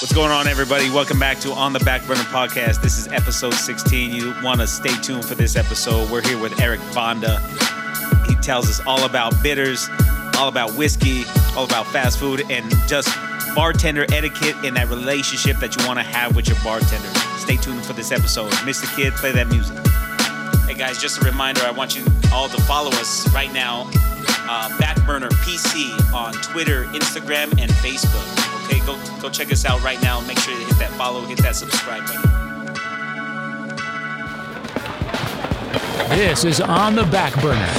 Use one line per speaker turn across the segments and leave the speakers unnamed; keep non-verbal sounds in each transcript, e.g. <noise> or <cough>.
What's going on, everybody? Welcome back to On the Back Burner Podcast. This is episode 16. You want to stay tuned for this episode. We're here with Eric Bonda. He tells us all about bitters, all about whiskey, all about fast food, and just bartender etiquette and that relationship that you want to have with your bartender. Stay tuned for this episode. Mr. Kid, play that music. Hey guys, just a reminder I want you all to follow us right now. Uh, Backburner PC on Twitter, Instagram, and Facebook. Okay, go go check us out right now. Make sure you hit that follow, hit that subscribe button.
This is On the Back Burner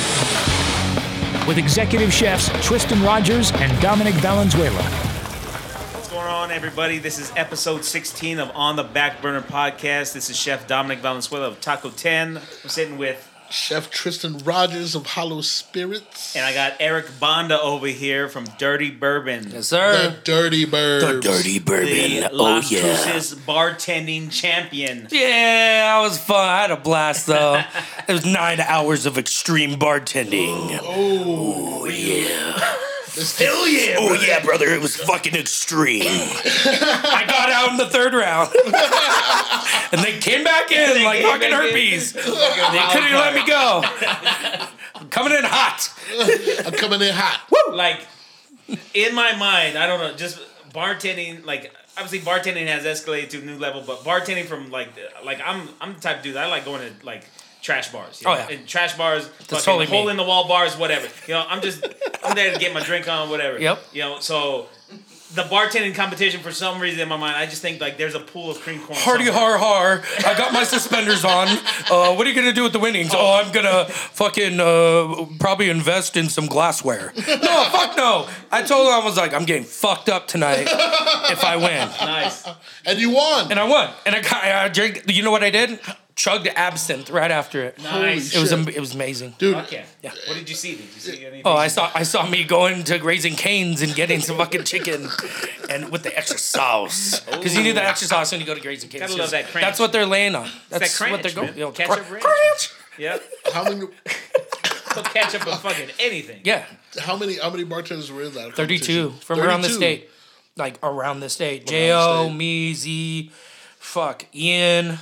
with executive chefs Tristan Rogers and Dominic Valenzuela.
What's going on, everybody? This is episode 16 of On the Back Burner podcast. This is Chef Dominic Valenzuela of Taco 10. I'm sitting with,
Chef Tristan Rogers of Hollow Spirits.
and I got Eric Bonda over here from Dirty Bourbon.
Yes, sir.
the
sir.
Dirty Birds.
dirty bourbon.
The
oh
Las
yeah.
Cruces bartending champion.
Yeah, that was fun. I had a blast though. <laughs> it was nine hours of extreme bartending.
Oh, oh
yeah.
Hell yeah!
Oh yeah, brother. It was fucking extreme. <laughs> I got out in the third round, <laughs> and they came back in
They
like fucking
back in.
herpes. They couldn't let me go. I'm <laughs> coming in hot.
I'm coming in hot. Woo!
Like, in my mind, I don't know, just bartending, like, obviously bartending has escalated to a new level, but bartending from, like, like I'm I'm the type of dude, I like going to, like, trash bars. You know?
Oh, yeah.
And trash bars, fucking
totally me.
hole in the wall bars, whatever. You know, I'm just, I'm there to get my drink on, whatever.
Yep.
You know, so the bartending competition, for some reason in my mind, I just think, like, there's a pool of cream corn.
Hardy
somewhere.
har har. I got my suspenders on. Uh, what are you gonna do with the winnings? Oh, I'm gonna fucking uh, probably invest in some glassware. No, fuck no. I told him I was like, I'm getting fucked up tonight if I win,
Nice.
And you won.
and I won. And I got I drank. You know what I did? Chugged absinthe right after it.
Nice.
It was am- it was amazing.
Dude,
Fuck yeah. What did you see? Did you see uh, anything?
Oh, I saw I saw me going to Raising Canes and getting some fucking chicken, and with the extra sauce, because you need that extra sauce when you go to Raising Canes.
Gotta love that crunch.
That's what they're laying on. That's
that
what they're
crunch,
going.
man.
You know,
Ketchup
cr-
ranch.
crunch.
Yep.
how many <laughs>
Put ketchup on fucking anything.
Yeah,
how many how many bartenders were in that?
32
competition?
from around the
32.
state. Like around the state.
Around the
J.O.,
state.
me, Z, fuck, Ian,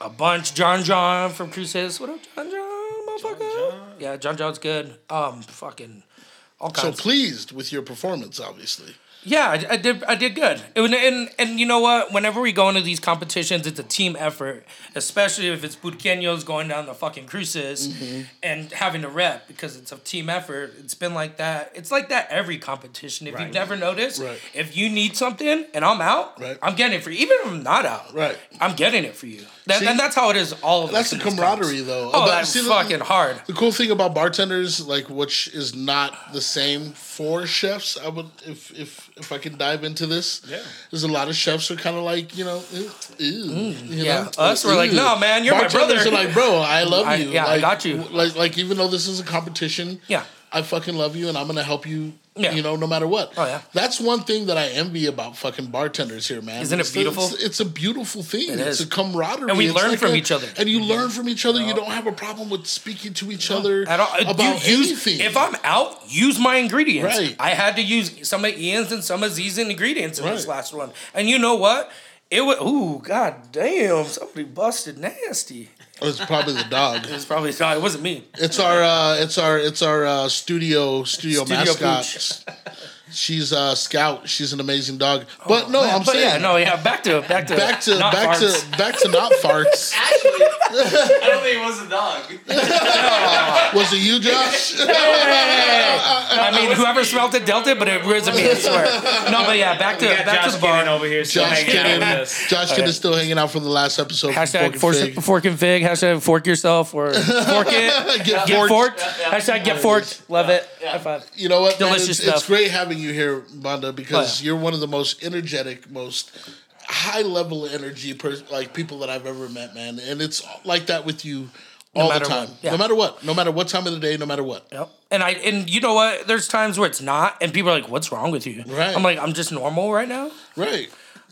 a bunch. John John from Cruces. What up, John John, motherfucker? Yeah, John John's good. Um, fucking all kinds.
So pleased with your performance, obviously.
Yeah, I, I did. I did good. It was, and and you know what? Whenever we go into these competitions, it's a team effort, especially if it's Burqueños going down the fucking Cruces
Mm-hmm.
and having to rep because it's a team effort. It's been like that. It's like that every competition. If
Right.
you've never noticed,
Right.
if you need something and I'm out,
Right.
I'm getting it for you. Even if I'm not out,
Right.
I'm getting it for you. That,
See,
and that's how it is. All of
That's the camaraderie, though.
Oh, that's
see, the-
fucking hard.
The cool thing about bartenders, like which is not the same for chefs, I would if if if I can dive into this.
Yeah.
There's a lot of chefs are kind of like you know, ew, ew, you
yeah.
know?
Us, we're like, "No, man, you're my
Bartenders
brother."
Are like, bro, I love
I-
you.
yeah, I got you.
Like like even though this is a competition,
Yeah.
I fucking love you, and I'm gonna help you.
Yeah.
You know, no matter what.
Oh, yeah.
That's one thing that I envy about fucking bartenders here, man.
Isn't it
It's-
beautiful?
It's, it's a beautiful thing.
It
it's
is.
a camaraderie.
And we
It's
learn
like
from
a-
each other.
And you learn from each other. You don't have a problem with speaking to each other
At all.
about
you use,
anything.
If I'm out, use my ingredients.
Right.
I had to use some of Ian's and some of Z's ingredients in this
Right.
last one. And you know what? It was ooh, god damn, somebody busted nasty.
It's probably the dog.
It was probably no, it wasn't me.
It's our uh, it's our it's our uh, studio studio,
Studio
mascot. She's uh, Scout. She's an amazing dog. But no, I'm
Oh, but
saying
yeah, no, yeah, back to back to
back to
not
back
farts.
to back to not farts. <laughs>
Actually, <laughs> I don't think it was a dog. <laughs>
Was it you, Josh? <laughs>
I mean, whoever smelt it dealt it, but it wasn't me. I swear. No, but yeah, back to back
Josh
to the bar.
Kidden over here. still
Josh
hanging out
Kidden.
with us.
Josh Kidden is still hanging out from the last episode.
Hashtag
Fork
fork,
and Fig.
fork and fig. Hashtag fork yourself or fork it.
Get
Get
forked.
forked. Hashtag get forked. Love it. High five.
You know what?
Delicious
it's, it's
stuff.
great having you here, Banda, because
Oh,
you're one of the most energetic, most high level energy per- like people that I've ever met, man. And it's like that with you all the time.
what. Yeah.
No matter what. No matter what time of the day, no matter what.
Yep. And I and you know what? There's times where it's not, and people are like, "What's wrong with you?"
Right.
I'm like, "I'm just normal right now."
Right.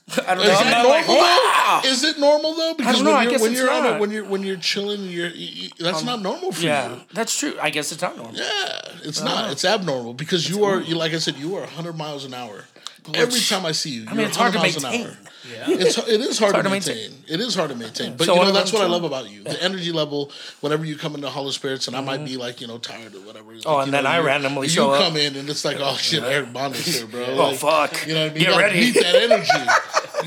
<laughs>
I don't
Is
know.
it
I'm
normal?
like, "Wow."
Is it normal though? Because
know.
when you're when you're on
not.
when you're when you're chilling, you're you, that's um, not normal for
Yeah,
you.
that's true. I guess it's not normal.
Yeah, it's not. It's abnormal because you are you like I said, you are 100 miles an hour. Every time I see you,
I mean, it's hard to maintain.
Yeah, It's it is hard,
Yeah.
to,
hard to
maintain. It is hard to maintain. But
So
you know that's
them
what I love about you. The energy level. Whenever you come into Hollow Spirits, and I might be like you know tired or whatever.
Mm-hmm. Oh, and then
know,
I randomly
you
show up.
come in and it's like oh shit, Eric Bonda's here, bro. <laughs>
Oh
Like,
fuck!
You know what I mean?
Get
you gotta
ready.
meet that <laughs> energy.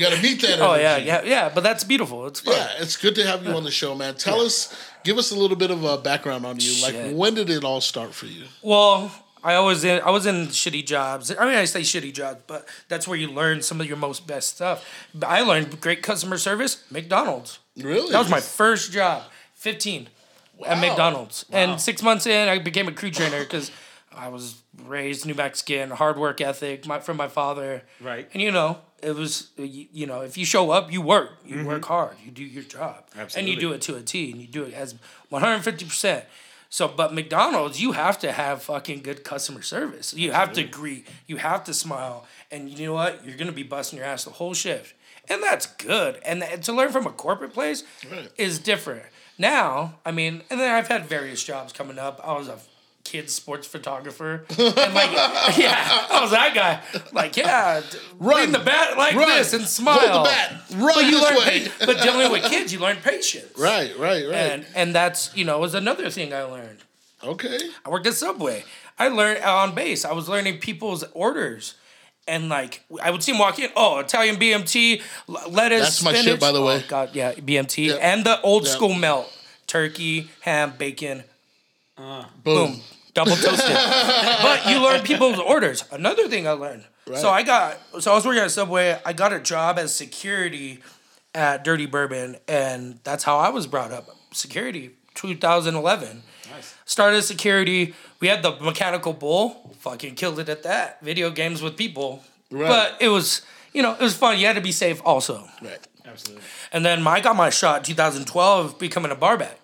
You gotta meet that energy.
Oh yeah, yeah, yeah. But that's beautiful. It's fun.
Yeah, it's good to have you on the show, man. Tell us, give us a little bit of a background on you. Like, when did it all start for you?
Well, I always in I was in shitty jobs. I mean, I say shitty jobs, but that's where you learn some of your most best stuff. But I learned great customer service. McDonald's.
Really?
That was my first job. Fifteen at
Wow.
McDonald's, and six months in, I became a crew trainer because I was raised New Mexican, hard work ethic my, from my father.
Right.
And you know, it was you, you know, if you show up, you work, you work mm-hmm. hard, you do your job, and you do it to a T, and you do it as one hundred fifty percent. So, but McDonald's, you have to have fucking good customer service. You have to greet, you have to smile, and you know what? You're gonna be busting your ass the whole shift, and that's good. And to learn from a corporate place
Right.
is different. Now, I mean, and then I've had various jobs coming up. I was a kid sports photographer, <laughs> and like, yeah, I was that guy. Like, yeah,
Run.
the bat like
Run.
this and smile.
Hold the bat. Run
But you
this
learn,
way.
pa- but dealing with kids, you learn patience.
Right, right, right.
And and that's you know was another thing I learned.
okay.
I worked at Subway. I learned uh, on base. I was learning people's orders. And like I would see them walk in, oh Italian BMT, lettuce,
That's my shit, by the way.
Oh, God, yeah, BMT,
Yep.
and the old
Yep.
school melt, turkey, ham, bacon, Uh.
Boom.
boom, double toasted. <laughs> but you learn people's orders. Another thing I learned.
Right.
So I got so I was working at Subway. I got a job as security at Dirty Bourbon, and that's how I was brought up. Security, 2011.
Nice.
Started security. We had the mechanical bull. Fucking killed it at that. Video games with people.
Right.
But it was, you know, it was fun. You had to be safe also.
Right.
Absolutely.
And then I got my shot 2012 becoming a barback.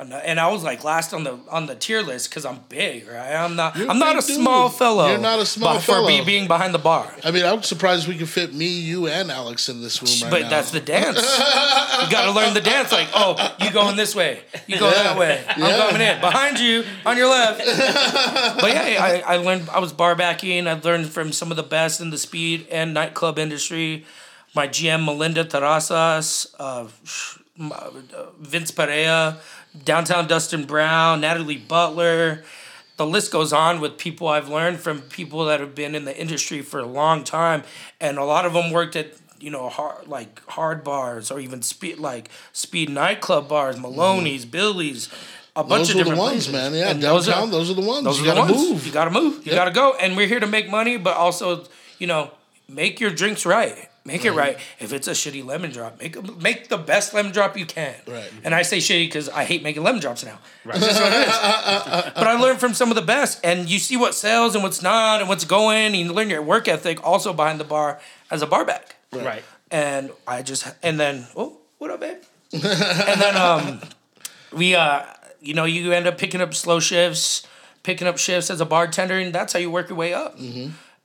And, I was like last on the on the tier list because I'm big, right? I'm not
You're a
I'm not a
big
small
dude.
fellow.
You're not a small
but For me being behind the bar.
I mean, I'm surprised we can fit me, you, and Alex in this room right
but
now.
that's the dance. you <laughs> got to learn the dance. Like, oh, you going this way, you go that way. I'm
Yeah.
coming in behind you on your left. <laughs> but yeah, I, I learned. I was bar backing. I learned from some of the best in the speed and nightclub industry. My GM Melinda Terrazas, uh, Uh, Vince Perea, downtown Dustin Brown, Natalie Butler. The list goes on with people I've learned from people that have been in the industry for a long time, and a lot of them worked at you know hard like hard bars or even speed like speed nightclub bars, mm-hmm. Maloney's, Billy's, a bunch
Those
of
are the
different
ones,
places.
man. Yeah,
And those are-
those are the ones.
those
you gotta
ones.
move.
You gotta move. You
Yep.
gotta go. And we're here to make money, but also, you know, make your drinks right. Make it right. If it's a shitty lemon drop, make make the best lemon drop you can.
Right.
And I say shitty because I hate making lemon drops now. Right. That's just what it is. but I learned from some of the best, and you see what sells and what's not, and what's going. And you learn your work ethic also behind the bar as a barback
Right.
and I just and then oh what up babe and then um we uh you know you end up picking up slow shifts picking up shifts as a bartender and that's how you work your way up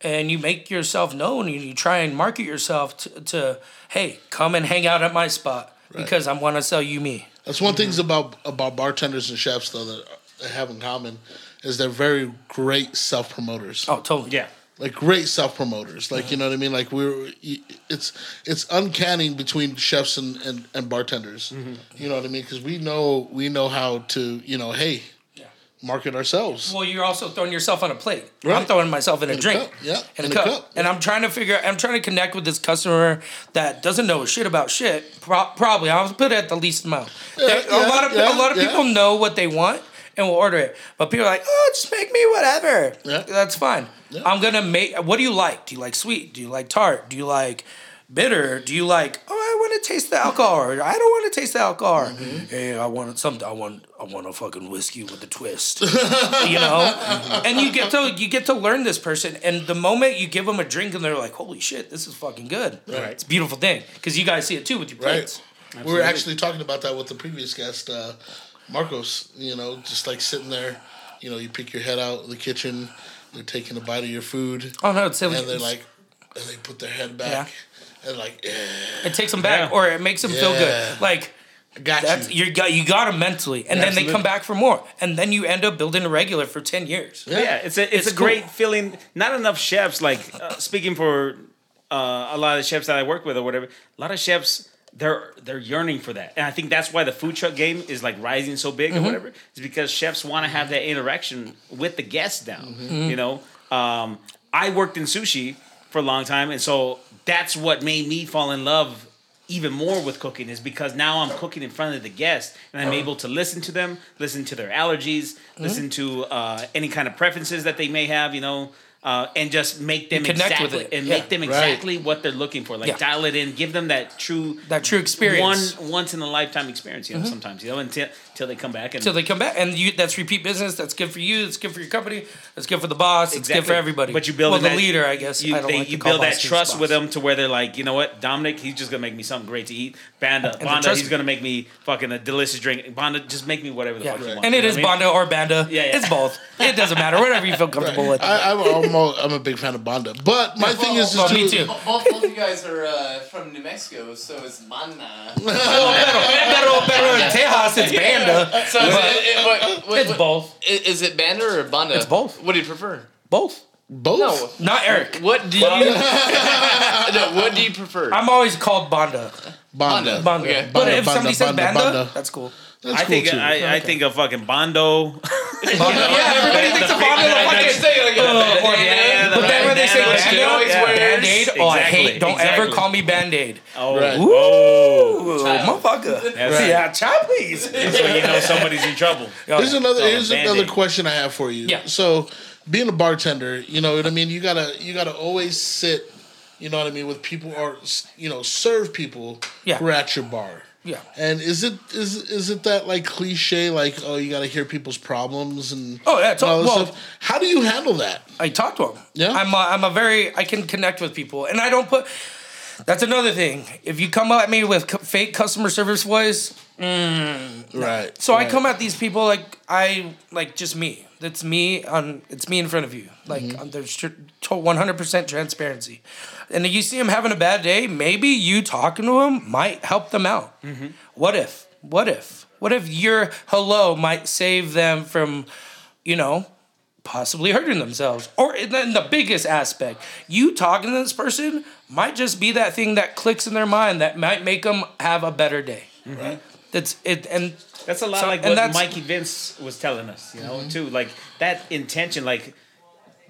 and you make yourself known and you try and market yourself to, to hey come and hang out at my spot because I want to sell you me
That's one things about about bartenders and chefs though that they have in common is they're very great self promoters.
oh totally
Yeah.
Like great self promoters. Like you know what I mean. Like we're it's it's uncanny between chefs and and, and bartenders.
Mm-hmm.
You know what I mean? Because we know we know how to you know hey market ourselves.
Well, you're also throwing yourself on a plate. I'm throwing myself in a
a
drink.
cup, yeah,
In,
in
a
a
cup.
cup,
And I'm trying to figure I'm trying to connect with this customer that doesn't know a shit about shit. Pro- probably. I'll put it at the least amount. There- a
yeah,
lot of
yeah,
a lot of
yeah.
people know what they want and will order it. But people are like, oh, just make me whatever.
Yeah.
That's fine. I'm gonna make what do you like? Do you like sweet? Do you like tart? Do you like bitter? Do you like oh I want to taste the alcohol or I don't want to taste the alcohol.
Mm-hmm.
Hey, I want something I want I want a fucking whiskey with a twist. you know? <laughs> And you get to you get to learn this person and the moment you give them a drink and they're like, "Holy shit, this is fucking good."
Right.
It's a beautiful thing cuz you guys see it too with your plates.
Right. We were actually talking about that with the previous guest, uh, Marcos. You know, just like sitting there, you know, you pick your head out of the kitchen, they're taking a bite of your food,
Oh no, it's silly.
and they're like, and they put their head back, and like, yeah,
It takes them back,
Yeah.
or it makes them feel good. Like
Got
That's
you.
you got you got them mentally, and then they come back for more, and then you end up building a regular for ten years.
Yeah, it's a it's,
It's
a great feeling. Not enough chefs like uh, speaking for uh, a lot of the chefs that I work with or whatever. A lot of chefs they're they're yearning for that, and I think that's why the food truck game is like rising so big
Mm-hmm.
or whatever. It's because chefs want to have that interaction with the guests down.
Mm-hmm.
You know, um, I worked in sushi for a long time, and so that's what made me fall in love even more with cooking is because now I'm cooking in front of the guests and
Uh-huh.
I'm able to listen to them, listen to their allergies,
Mm-hmm.
listen to uh, any kind of preferences that they may have, you know, uh, and just make them
connect with
exactly
it.
and
Yeah.
make them
Right.
exactly what they're looking for. Like
Yeah.
dial it in, give them that true
That true experience.
one once in a lifetime experience. You know, sometimes you know until until they come back and
Until they come back, and you that's repeat business. That's good for you. It's good for your company. That's good for the boss. It's good for everybody.
But you build
well, the
that,
leader, I guess.
You,
I don't
they-
like
you build that trust
boss.
with them to where they're like, you know what, Dominic, he's just gonna make me something great to eat. Banda,
the
Banda, he's gonna make me fucking a delicious drink. Banda, just make me whatever the
Yeah,
fuck you want.
and
it is
it
know
is
what I mean?
Banda or Banda.
Yeah, yeah.
It's both. <laughs> It doesn't matter. Whatever you feel comfortable with.
I, I'm, I'm, a, I'm a big fan of Banda, but my thing is,
well,
is
me
to-
too.
Both, both of you guys are uh, from New Mexico, so it's mana.
Pero, pero in Tejas, it's Banda.
So is it, it, what, what,
It's
what-
both.
Is it banda or banda?
It's both.
What do you prefer?
Both.
Both.
No.
Not Eric.
What do you? <laughs> no, <laughs> what do you prefer?
I'm always called Banda.
Banda.
Banda.
Okay.
But
Banda,
if somebody
Banda,
says
Banda,
Banda,
Banda.
that's cool.
That's
I
cool
think
too.
I, I think of fucking Bondo. <laughs>
Banda. Yeah, everybody thinks of Banda.
Yeah,
like fucking-
say like
Uh, or-
yeah,
but then when they say
bandana,
Band-Aid,
Band-Aid,
always
yeah.
wears-
Band-Aid, oh, I
Exactly,
hate. Don't ever call me Band-Aid.
Oh,
Right.
whoa.
Ooh, motherfucker.
That's-
Yeah, child, please. <laughs>
So you know somebody's in trouble.
Here's another.
Oh,
Here's
Band-Aid.
another question I have for you.
Yeah.
So, being a bartender, you know what I mean. You gotta you gotta always sit. You know what I mean with people or you know serve people
Yeah.
who are at your bar.
Yeah.
And is it is is it that like cliche like oh you got to hear people's problems and
Oh, yeah,
all
all- well-
stuff? How do you handle that?
I talk to them.
Yeah?
I'm a, I'm a very I can connect with people, and I don't put. That's another thing. If you come at me with fake customer service voice, mm,
Right.
so I come at these people like I like just me. That's me on. It's me in front of you. Like
Mm-hmm.
there's one hundred percent transparency, and you see them having a bad day, maybe you talking to them might help them out.
Mm-hmm.
What if? What if? What if your hello might save them from, you know, possibly hurting themselves? Or in the, biggest aspect, you talking to this person might just be that thing that clicks in their mind that might make them have a better day.
Right.
That's it, and
That's a lot
So-
like what Mikey Vince was telling us, you know, mm-hmm. too. Like that intention, like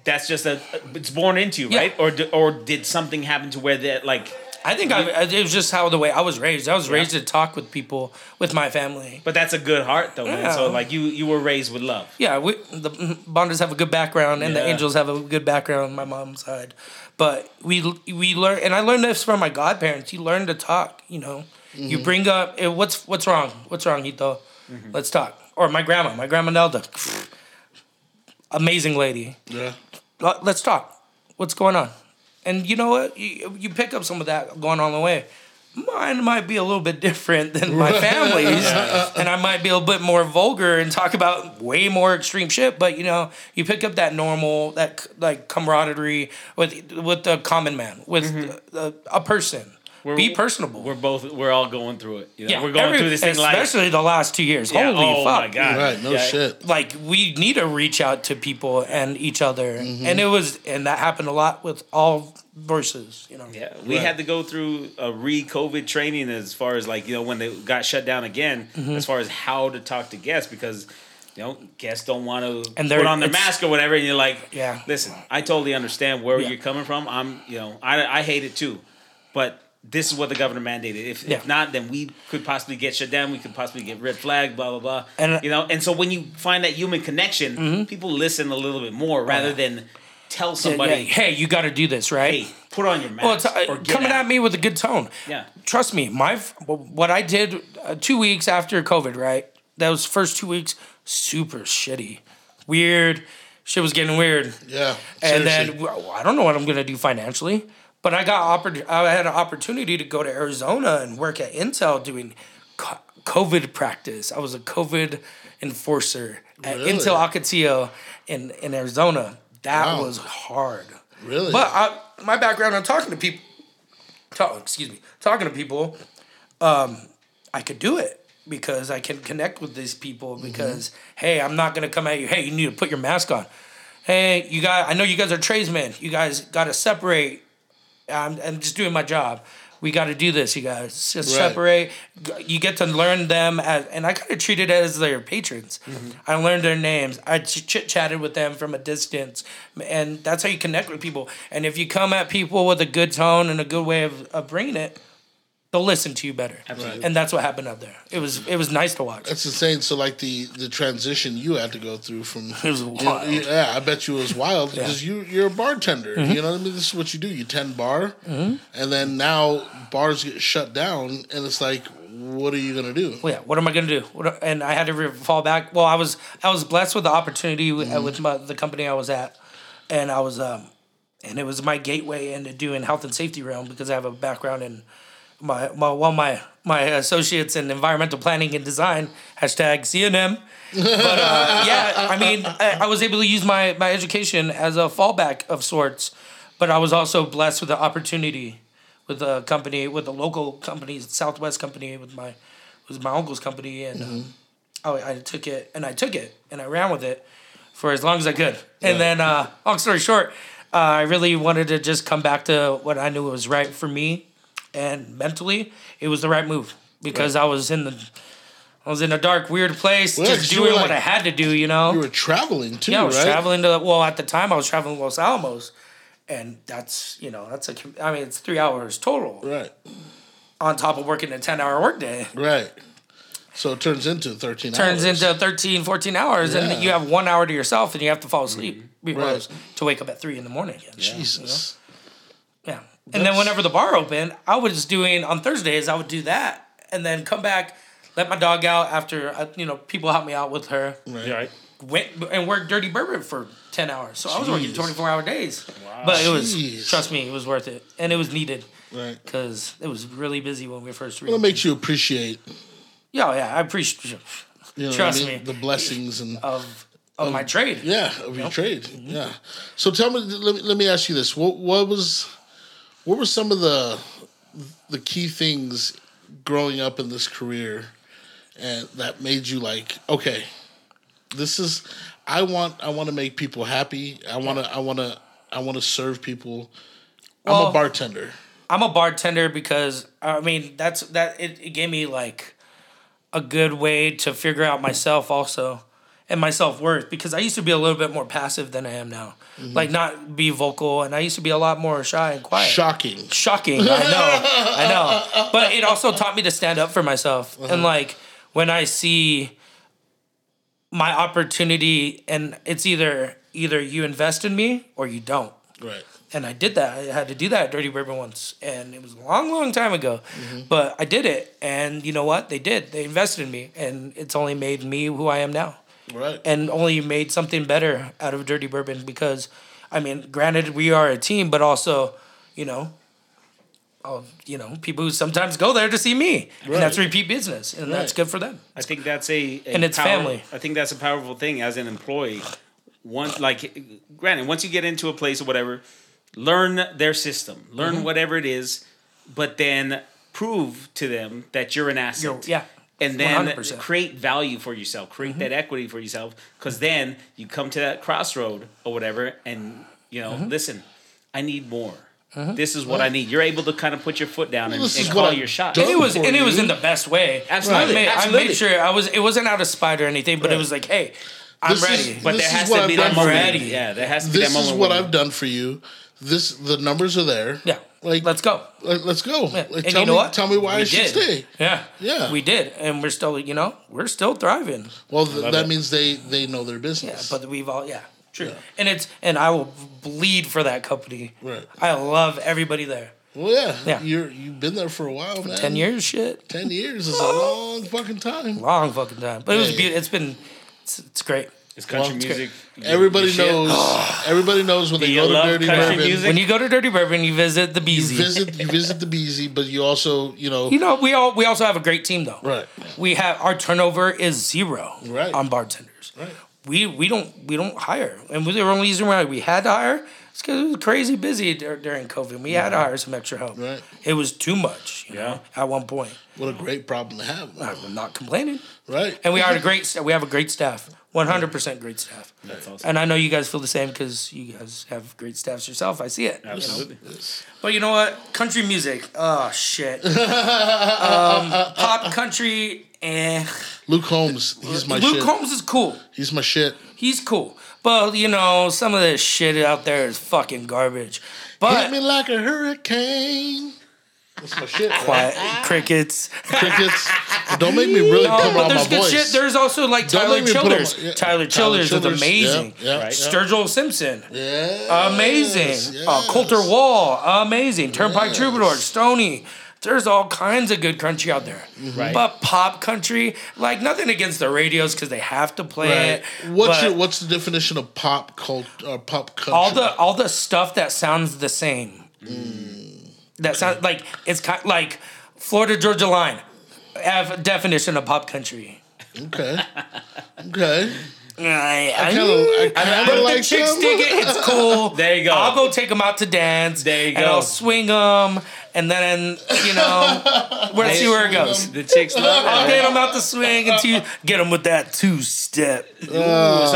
that's just a it's born into you,
Yeah.
right? Or or did something happen to where that like?
I think I, it was just how the way I was raised. I was raised to talk with people, with my family.
But that's a good heart, though, man. So like you you were raised with love.
Yeah, we the Bonders have a good background, and the Angels have a good background on my mom's side. But we we learn, and I learned this from my godparents. You learn to talk. You know, you mm-hmm. bring up eh, what's what's wrong. What's wrong, Hito? Mm-hmm. Let's talk. Or my grandma, my grandma Nelda, amazing lady.
Yeah.
Let- Let's talk. What's going on? And you know what? You, you pick up some of that going on the way. Mine might be a little bit different than my <laughs> family's, and I might be a little bit more vulgar and talk about way more extreme shit. But you know, you pick up that normal, that like camaraderie with with the common man, with mm-hmm. the, a person. Be personable.
We're both we're all going through it. You know?
yeah,
we're going
every-
through this thing like
especially the last two years.
yeah,
Holy
oh
fuck!
my god,
Right. No
Yeah.
shit.
like we need to reach out to people and each other
Mm-hmm.
and it was and that happened a lot with all verses you know
Yeah, we
Right.
had to go through a re-COVID training as far as like you know when they got shut down again,
Mm-hmm.
as far as how to talk to guests because you know guests don't want to
And
put
they're-
on their mask or whatever, and you're like,
Yeah.
listen, I totally understand where
Yeah.
you're coming from. I'm you know I I hate it too, but. This is what the governor mandated. If,
Yeah.
if not, then we could possibly get shut down. We could possibly get red flag. Blah blah blah.
And- uh,
you know, and so when you find that human connection,
Mm-hmm.
people listen a little bit more rather than tell somebody,
Yeah, hey you got to do this right
"Hey, put on your mask."
well it's, uh,
or get
coming
out.
at me with a good tone
Yeah.
trust me my what i did uh, two weeks after covid right That was first two weeks super shitty weird shit was getting weird
Yeah.
and
seriously.
then well, I don't know what I'm gonna do financially. But I got oppor- I had an opportunity to go to Arizona and work at Intel doing co- COVID practice. I was a COVID enforcer at
Really?
Intel Ocotillo in in Arizona. That
Wow.
was hard.
Really?
But I, my background on talking to people, talk, excuse me, talking to people, um, I could do it. because I can connect with these people because hey, I'm not gonna come at you. Hey, you need to put your mask on. Hey, you got. I know you guys are tradesmen. You guys got to separate. I'm, I'm just doing my job. We got to do this, you guys. Just
Right.
separate. You get to learn them as, and I kind of treated it as their patrons. Mm-hmm. I learned their names. I chit chatted with them from a distance, and that's how you connect with people. And if you come at people with a good tone and a good way of, of bringing it, they'll listen to you better.
Absolutely.
And that's what happened up there. It was it was nice to watch.
That's insane. So like the the transition you had to go through from <laughs>
It was wild. Mm-hmm.
yeah, I bet you it was wild because you you're a bartender. You know what I mean? This is what you do. You tend bar, and then now bars get shut down, and it's like, what are you gonna do?
Well, yeah, what am I gonna do? What, and I had to re- fall back. Well, I was I was blessed with the opportunity with, uh, with my, the company I was at, and I was um, and it was my gateway into doing health and safety realm because I have a background in my my one of my my associates in environmental planning and design hashtag CNM. But uh, yeah, I mean, I, I was able to use my my education as a fallback of sorts, but I was also blessed with the opportunity with a company with a local company, Southwest company, with my was my uncle's company, and
Mm-hmm.
uh, I, I took it and I took it and I ran with it for as long as I could. And then, uh, long story short, uh, I really wanted to just come back to what I knew was right for me, and mentally, it was the right move because I was in the. I was in a dark, weird place,
Well,
just
you
doing what I had to do, you know.
You were traveling too,
Yeah, I was
right?
traveling to well at the time I was traveling to Los Alamos, and that's you know that's a. I mean it's three hours total
Right,
on top of working a ten hour workday.
right. So it turns into thirteen.
Turns
hours.
into 13, 14 hours,
Yeah.
and you have one hour to yourself, and you have to fall asleep mm-hmm. because
Right.
to wake up at three in the morning again.
Jesus.
Yeah. And then whenever the bar opened, I was doing on Thursdays. I would do that, and then come back, let my dog out after uh, you know people help me out with her.
Yeah, right.
Went and worked Dirty Bourbon for ten hours, so I was working twenty four hour days. Wow. But it was
Jeez.
trust me, it was worth it, and it was needed
Right.
because it was really busy when we first.
Well, it makes you appreciate.
yeah, yeah, I appreciate
You know
Trust
I mean?
me.
The blessings and
of of my trade.
yeah of your trade. Yeah. So tell me, let me, let me ask you this: what what was what were some of the the key things growing up in this career, and that made you like, okay, this is I want I want to make people happy. I want to I want to I want to serve people. I'm a bartender.
I'm a bartender because I mean that's that it, it gave me like a good way to figure out myself also and my self worth because I used to be a little bit more passive than I am now. Mm-hmm. Like not be vocal and I used to be a lot more shy and quiet.
Shocking.
Shocking. I know. I know. But it also taught me to stand up for myself. And uh-huh. like when I see my opportunity and it's either either you invest in me or you don't
Right.
and I did that. I had to do that at Dirty Bourbon once, and it was a long, long time ago. Mm-hmm. But I did it, and you know what? They did. They invested in me, and it's only made me who I am now,
Right.
and only made something better out of Dirty Bourbon because, I mean, granted we are a team, but also, you know. Oh, you know, people who sometimes go there to see me, and that's repeat business, and that's good for them.
I think that's a, a
And it's
power-
family.
I think that's a powerful thing as an employee. Once, like, granted, once you get into a place or whatever, learn their system, learn
Mm-hmm.
whatever it is, but then prove to them that you're an asset.
You're- yeah,
And then
100%.
create value for yourself, create
Mm-hmm.
that equity for yourself, because then you come to that crossroad or whatever, and you know,
Mm-hmm.
listen, I need more. This is what I need. You're able to kind of put your foot down and,
This
and call
I've
your shot.
and it was
for
and it was in the best way.
Absolutely,
I made, I made sure I was. It wasn't out of spite or anything, but it was like, hey, I'm
This is-
ready.
But
This
there
is
has to be that moment.
for.
Yeah, there has to be
This
that
is
moment.
what I've done for you. This the numbers are there.
yeah,
Like
let's go.
Like, let's go. Like,
and
tell
you know
me,
what?
Tell me why
We
I should
did.
stay.
Yeah,
Yeah.
we did, and we're still, you know, we're still thriving.
Well, th- that
it.
means they they know their
Yeah,
business.
but we've all, yeah, true.
Yeah.
And it's, and I will bleed for that company.
Right.
I love everybody there.
well, yeah,
Yeah.
You're you've been there for a while, man.
Ten years, shit,
Ten years is a long fucking time.
long fucking time. But it was
Hey.
beautiful. It's been, it's, it's great.
It's country
Well,
music. your-
Everybody
your shit.
knows. <sighs> everybody knows when they go to Dirty
country
Bourbon.
music?
When you go to Dirty Bourbon, you visit the
You visit you visit the Beezy, but you also you know
You know, we all we also have a great team though.
right
We have our turnover is zero
Right.
on bartenders.
right
We we don't we don't hire, and the only reason why we had to hire It's because it was crazy busy dur- during COVID. We had to hire some extra help.
Right.
It was too much. You
Yeah.
know, at one point.
What a great problem to have,
I'm not complaining.
right?
And we hired a great. We have a great staff. One hundred percent great staff.
That's awesome.
And I know you guys feel the same because you guys have great staffs yourself. I see it. you know?
Absolutely.
But you know what? Country music. Oh shit. <laughs> um, pop country. Eh.
Luke Combs, he's my
Luke
shit.
Combs is cool.
He's my shit.
He's cool. But you know, some of this shit out there is fucking garbage.
Hit me like a hurricane. That's my shit.
quiet crickets.
Crickets. Don't make me really
No,
put
but
on my
there's good
voice.
shit. There's also like
Don't
Tyler
make me put on
Childers.
my- yeah.
Tyler
Tyler
Childers is
Childers,
amazing.
yeah, yeah,
Right.
yeah.
Sturgill Simpson.
Yeah.
Amazing.
Yes,
Uh, Colter
yes.
Wall. Amazing. Turnpike
Yes.
Troubadour. Stony. There's all kinds of good country out there.
Mm-hmm.
Right.
But pop country, like nothing against the radios because they have to play
Right.
it.
What's
but
your What's the definition of pop cult or pop country?
all the all the stuff that sounds the same. That sounds like it's kind like Florida Georgia line. Have a definition of pop country.
okay. Okay.
I,
I kind of. I
But
kind
if
of
the chicks
them.
dig it, it's cool.
There you go.
I'll go take them out to dance.
There you go. And.
I'll swing them, and then you know, we'll see where it goes.
The chicks love
I'll
it.
get them out the swing and two, get them with that two step.
So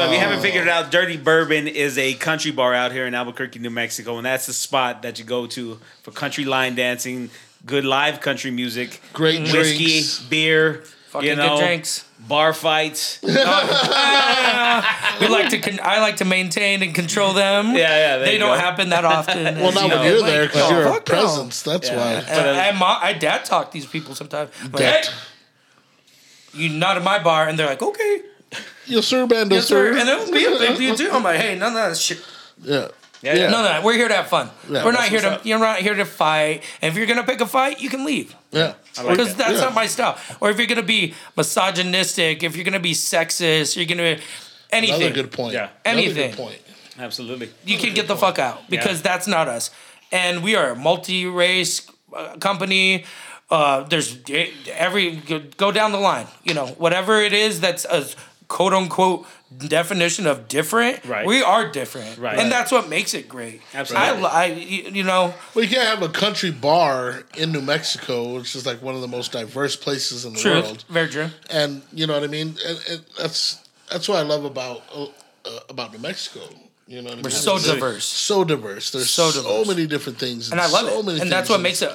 if you haven't figured it out, Dirty Bourbon is a country bar out here in Albuquerque, New Mexico, and that's the spot that you go to for country line dancing, good live country music,
Great
whiskey,
drinks.
beer,
Fucking
you know,
good drinks.
Bar fights. <laughs>
We like to. Con- I like to maintain and control them.
yeah, there
they don't
go.
happen that often. <laughs>
Well,
as
not
you
when
know.
you're
Like,
there because
oh,
you're a
fuck no.
presence. That's why.
And, and uh, my, I dad talk these people sometimes. I'm like, hey, you not in my bar, and they're like, okay,
Yes, sir, Bando,
yes sir.
sir.
And it'll be a big deal too. I'm like, hey, none of that shit.
yeah.
Yeah,
Yeah.
None of that. We're here to have fun.
Yeah,
We're not here to.
up.
You're not here to fight. And if you're gonna pick a fight, you can leave.
Yeah.
like
Because
that.
that's
Yeah.
not my style. Or if you're gonna be misogynistic, if you're gonna be sexist, you're gonna be anything.
Another good point.
Yeah.
Anything.
good point.
Absolutely.
you can get the fuck out because that's not us. And we are a multi-race uh, company. Uh, there's e- every go down the line. You know, whatever it is that's a quote unquote definition of different.
Right.
We are different,
Right.
and that's what makes it great.
Absolutely.
I, li- I you you know,
Well, you can't have a country bar in New Mexico, which is like one of the most diverse places in the
truth,
world.
very true.
And you know what I mean. And, and that's that's what I love about uh, uh, about New Mexico. You know what I mean?
We're so
It's
diverse.
so diverse. There's
So
so, many different things,
and I love
so
it. And that's what makes it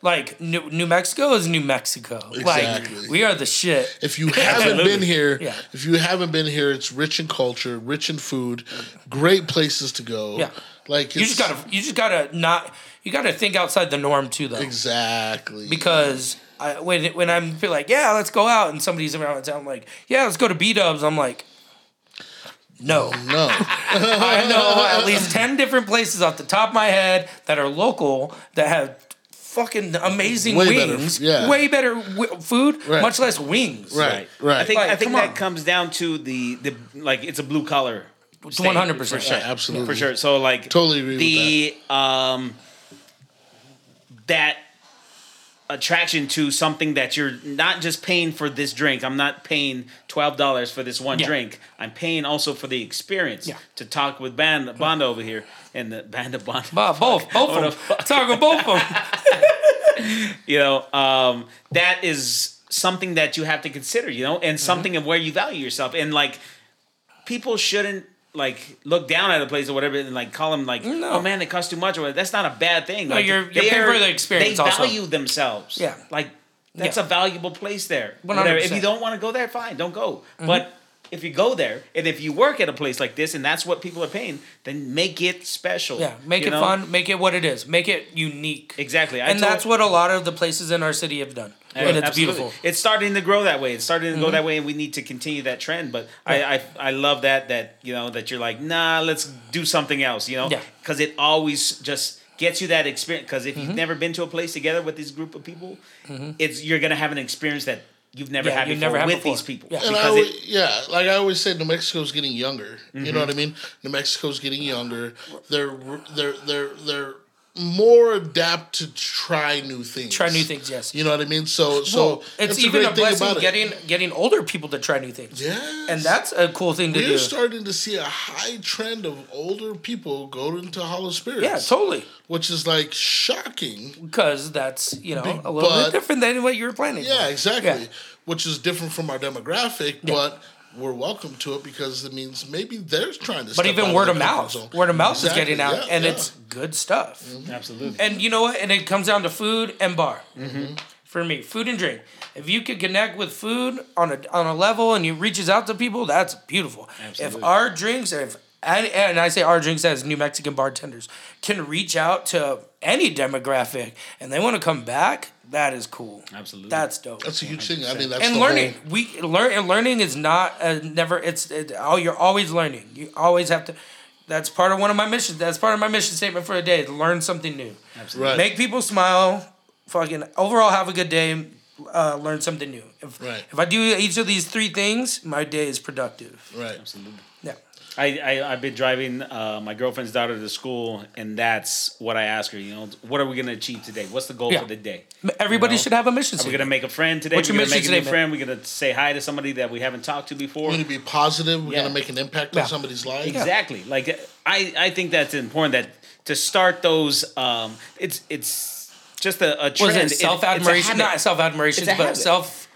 like New, New Mexico is New Mexico.
Exactly.
Like we are the shit.
If you <laughs> haven't been here,
Yeah.
if you haven't been here, it's rich in culture, rich in food, great places to go.
Yeah.
like
You just gotta you just gotta not you gotta think outside the norm too though.
exactly
because I, when when I'm feel like yeah let's go out and somebody's around town I'm like yeah let's go to B Dubs I'm like no
no. <laughs>
I know at least ten different places off the top of my head that are local that have fucking amazing
Way better,
wings
yeah.
way better w- food
Right.
much less wings
Right, right.
I think
Like,
I think
come
that
on.
comes down to the the like it's a blue collar. state,
100%,
for
yeah,
sure.
absolutely.
for sure. So like
Totally agree with
the um that attraction to something that you're not just paying for this drink. I'm not paying twelve dollars for this one
Yeah.
drink. I'm paying also for the experience
Yeah.
to talk with Band Bonda over here and the Band of Bonda.
But both both of
the
them talking both of them <laughs>
you know um, that is something that you have to consider you know and something of where you value yourself and like people shouldn't like look down at a place or whatever and like call them like
No.
oh man it costs too much or whatever. that's not a bad thing
No,
like
you're- you're paying for the experience
they
also.
value themselves
Yeah.
like that's
Yeah.
a valuable place there whatever if
100%.
you don't want to go there fine don't go
Mm-hmm.
but if you go there and if you work at a place like this and that's what people are paying then make it special
yeah make it
know?
fun make it what it is make it unique
exactly I
and
told-
that's what a lot of the places in our city have done
Yeah,
and it's
absolutely.
beautiful Mm-hmm.
It's starting to grow that way. It's starting to go that way, and we need to continue that trend. But I, I, I love that that you know that you're like, nah, let's do something else. You know,
Yeah.
because it always just gets you that experience. Because if
Mm-hmm.
you've never been to a place together with this group of people, it's you're gonna have an experience that you've never
Yeah,
had
you've
before
never had
with
before.
these people.
Yeah.
And I always,
it,
yeah, like I always say, New Mexico's getting younger. You
Mm-hmm.
know what I mean? New Mexico's getting younger. They're they're they're they're more adapt to try new things.
Try new things, yes.
You know what I mean? So, so
Well, it's even a,
thing
blessing
about it.
getting getting older people to try new things.
Yeah,
And that's a cool thing to
We're
do.
starting to see a high trend of older people go into Hollow Spirits.
yeah, totally.
Which is like shocking.
Because that's, you know, a little
but-
bit different than what you were planning.
Yeah, exactly.
Yeah.
Which is different from our demographic,
Yeah.
but we're welcome to it because it means maybe they're trying to.
But
step
even
out
word
of
of mouth.
zone.
Word of mouth
Exactly,
is getting out,
yeah,
and
yeah.
it's good stuff.
Absolutely.
And you know what? And it comes down to food and bar.
Mm-hmm.
For me, food and drink. If you could connect with food on a on a level and you reaches out to people, that's beautiful.
Absolutely.
If our drinks, if and, and I say our drinks as New Mexican bartenders can reach out to any demographic and they want to come back, that is cool.
Absolutely.
That's dope.
That's a huge thing. I mean, that's
and
the
learning,
whole-
we learn and learning is not uh, never. It's it, oh, you're always learning. You always have to. That's part of one of my missions. That's part of my mission statement for a day: to learn something new.
right.
Make people smile. Fucking overall, have a good day. Uh, learn something new. If,
Right.
if I do each of these three things, my day is productive.
right.
Yeah.
I, I I've been driving uh, my girlfriend's daughter to school, and that's what I ask her. You know, what are we gonna achieve today? What's the goal
Yeah.
for the day?
Everybody
You know?
should have a mission
Are
We're
gonna make a friend today?
What's
we're
your
gonna make
mission
a new
statement?
friend. We're gonna say hi to somebody that we haven't talked to before.
We're going to be positive. We're
Yeah.
going to make an impact
Yeah.
on somebody's life.
Exactly. Like I, I think that's important. That to start those, um, it's it's just a, a trend.
was it
it's
self admiration? Not self admiration,
It's a
but self.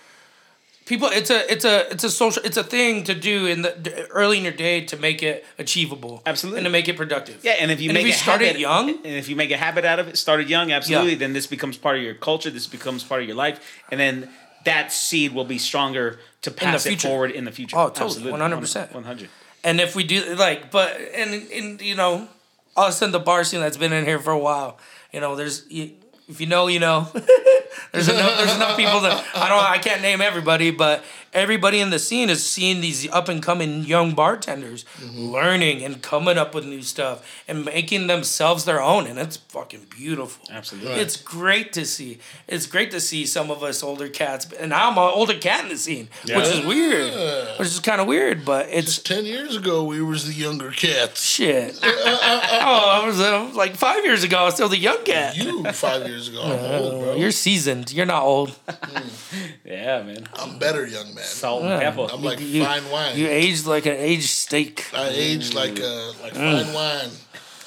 People, it's a it's a it's a social it's a thing to do in the early in your day to make it achievable,
Absolutely.
and to make it productive.
Yeah, and if you
And
make
if you
a
start it
habit,
young-
and if you make a habit out of it, started young, absolutely,
Yeah.
then this becomes part of your culture. This becomes part of your life, and then that seed will be stronger to pass it forward in the future.
Oh, totally. 100%.
one hundred.
And if we do like, but and and you know, us in the bar scene that's been in here for a while, you know, there's you, if you know, you know. <laughs> there's enough. There's enough people that I don't. I can't name everybody, but everybody in the scene is seeing these up and coming young bartenders learning and coming up with new stuff and making themselves their own, and it's fucking beautiful.
Absolutely.
Right.
It's great to see. It's great to see some of us older cats, and I'm an older cat in the scene, which is weird, which is kind of weird, but it's
Just 10 years ago, we was the younger cats.
Shit. <laughs> oh, I was uh, like five years ago. I was still the young cat.
You, five years ago. I'm old, bro. <laughs>
You're seasoned. You're not old. <laughs>
Yeah, man.
I'm better, young man.
Salt
Yeah.
and pepper.
I'm like
You-
fine wine.
You aged like an aged steak.
I age like uh, like
Mm.
fine wine.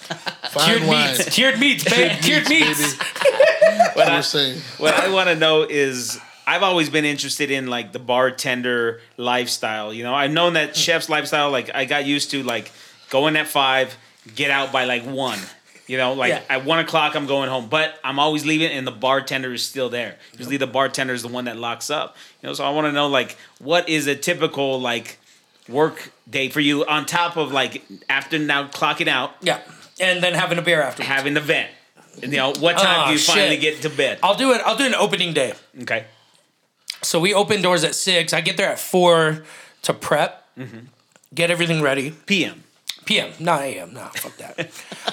<laughs> Fine
Cured
wine.
meats. Cured meats, babe. Cured meats. <laughs>
What
I
I,
saying.
what I want to know is I've always been interested in like the bartender lifestyle. You know, I've known that chef's lifestyle. Like I got used to like going at five, get out by like one. You know, like
Yeah.
at one o'clock I'm going home, but I'm always leaving, and the bartender is still there. Usually the bartender is the one that locks up. You know, so I want to know like what is a typical like work day for you on top of like after now clocking out,
Yeah. And then having a beer after.
having the vent. You know, what ah, time
Oh,
do you finally get to bed?
I'll do it. I'll do an opening day.
Okay.
So we open doors at six. I get there at four to prep, mm-hmm. get everything ready.
PM.
PM, not AM. No, fuck that.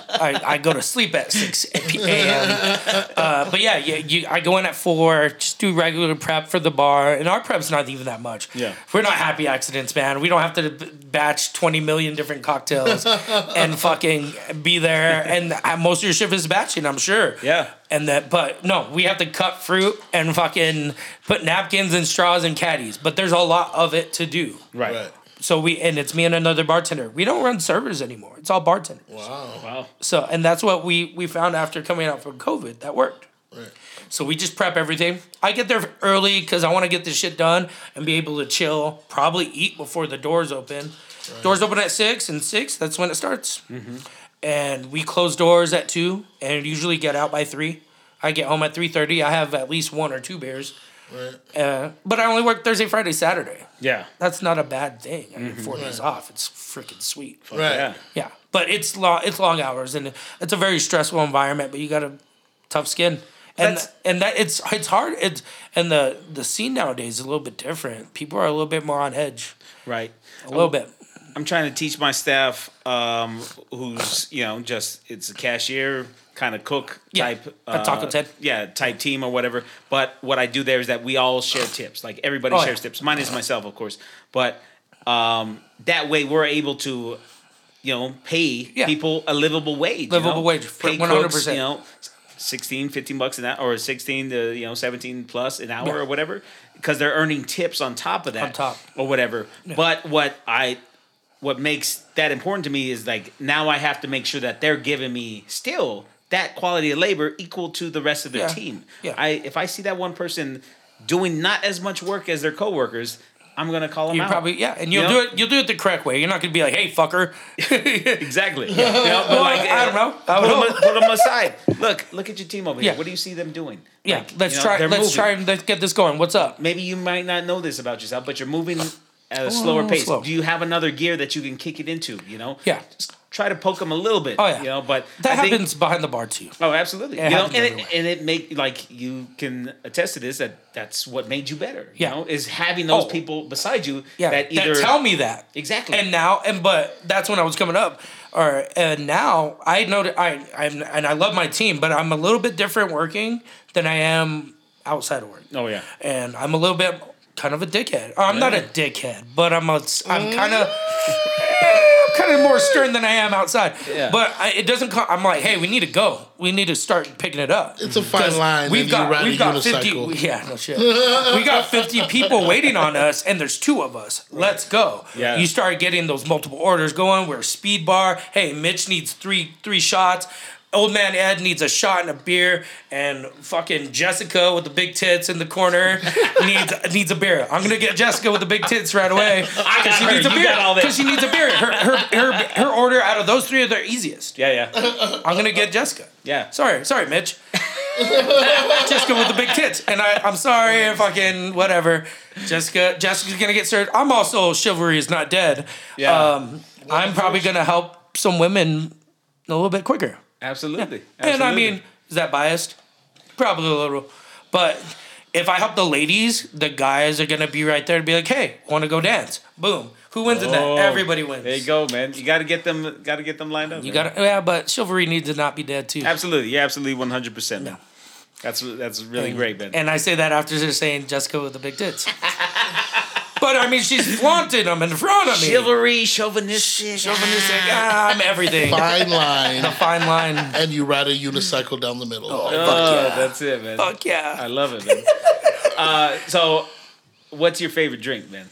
I, I go to sleep at six a.m. Uh, but yeah, you, you, I go in at four, just do regular prep for the bar, and our prep's not even that much.
Yeah.
we're not happy accidents, man. We don't have to batch twenty million different cocktails and <laughs> fucking be there. And most of your shift is batching, I'm sure.
Yeah.
And that, but no, we have to cut fruit and fucking put napkins and straws and caddies. But there's a lot of it to do.
Right.
Right.
So we and it's me and another bartender. We don't run servers anymore. It's all bartenders.
Wow.
Wow.
So and that's what we we found after coming out from COVID. That worked.
Right.
So we just prep everything. I get there early because I want to get this shit done and be able to chill. Probably eat before the doors open. Doors open at six, and six that's when it starts. Mm-hmm. And we close doors at two, and usually get out by three. I get home at three thirty. I have at least one or two beers.
Right.
Uh, but I only work Thursday, Friday, Saturday.
Yeah.
That's not a bad thing. I get 4 days off. It's freaking sweet.
Right.
Yeah.
Yeah, but it's long. It's long hours, and it's a very stressful environment. But you got a tough skin, and
That's-
and that it's it's hard. It's and the the scene nowadays is a little bit different. People are a little bit more on edge,
Right.
a little bit.
I'm trying to teach my staff, um, who's you know just it's a cashier kind of cook
Yeah,
type,
a Taco
uh,
Ted.
yeah, type team or whatever. But what I do there is that we all share tips. Like everybody
Oh, yeah.
shares tips, is myself, of course. But um, that way we're able to you know, pay
Yeah.
people a livable wage. you
Livable
know?
wage,
Pay
100%.
cooks, You know, 16, 15 bucks an hour, or 16 to, you know, 17 plus an hour
Yeah.
or whatever, because they're earning tips on top of that.
On top.
Or whatever. But what I, what makes that important to me is like, now I have to make sure that they're giving me still that quality of labor equal to the rest of their
Yeah.
team.
Yeah.
I, if I see that one person doing not as much work as their coworkers, I'm gonna call them
You
out.
probably yeah, and you'll
You know?
do it. You'll do it the correct way. You're not gonna be like, "Hey, fucker." <laughs>
Exactly. <laughs> Yeah. You know, but
Well,
like,
I don't know. I
Put
don't
them, put them aside. Look, look at your team over here.
Yeah.
What do you see them doing?
Yeah,
Like,
let's
you know,
try. Let's
moving.
try and let's get this going. What's up?
Maybe you might not know this about yourself, but you're moving at a oh,
slower
pace.
slow.
Do you have another gear that you can kick it into? You know.
Yeah.
Just try to poke them a little bit.
Oh, yeah.
You know, but
That
I think-
happens behind the bar too.
Oh, absolutely.
It
you know, and
everywhere.
it, and it make like you can attest to this that that's what made you better.
Yeah.
You know, is having those
Oh.
people beside you
Yeah,
that
that,
either
tell me that
Exactly.
And now, and but that's when I was coming up. Or and now I know that I I'm and I love my team, but I'm a little bit different working than I am outside of work.
Oh yeah.
and I'm a little bit kind of a dickhead. Uh, I'm not a dickhead, but I'm a I'm kind of kind of more stern than I am outside.
Yeah.
But I, it doesn't. Co- I'm like, hey, we need to go. We need to start picking it up.
It's a fine line,
We've got we've got
unicycle.
fifty. Yeah, no shit. <laughs> we got fifty people waiting on us, and there's two of us. Let's go.
Yeah.
You start getting those multiple orders going. We're a speed bar. Hey, Mitch needs three three shots. Old man Ed needs a shot and a beer, and fucking Jessica with the big tits in the corner <laughs> needs needs a beer. I'm gonna get Jessica with the big tits right <laughs> away because she
her.
needs a
You
beer.
got all this.
Because she needs a beer. Her, her her her order out of those three are the easiest.
Yeah, yeah.
I'm gonna get Jessica.
Yeah.
Sorry, sorry, Mitch. <laughs> Jessica with the big tits, and I, I'm sorry if I can whatever. Jessica, Jessica's gonna get served. I'm also chivalry is not dead.
Yeah.
Um, I'm probably gonna help some women a little bit quicker.
Absolutely. <laughs>
And I mean, is that biased? Probably a little, but if I help the ladies, the guys are gonna be right there to be like, "Hey, want to go dance?" Boom. Who wins in that?
Oh,
Everybody wins.
There you go, man. You got to get them. Got to get them lined up.
You
man.
got to yeah, but chivalry needs to not be dead too.
Absolutely. Yeah, absolutely. One hundred percent. That's that's really
And-
great, Ben.
And I say that after saying Jessica with the big tits. <laughs> but I mean, she's flaunting them in front of me.
Chivalry, chauvinistic.
Chauvinistic. Ah, I'm everything.
Fine line,
The fine line.
and you ride a unicycle down the middle.
Oh,
yeah.
that's it, man.
Fuck yeah.
I love it, man. <laughs> uh, so, what's your favorite drink, man?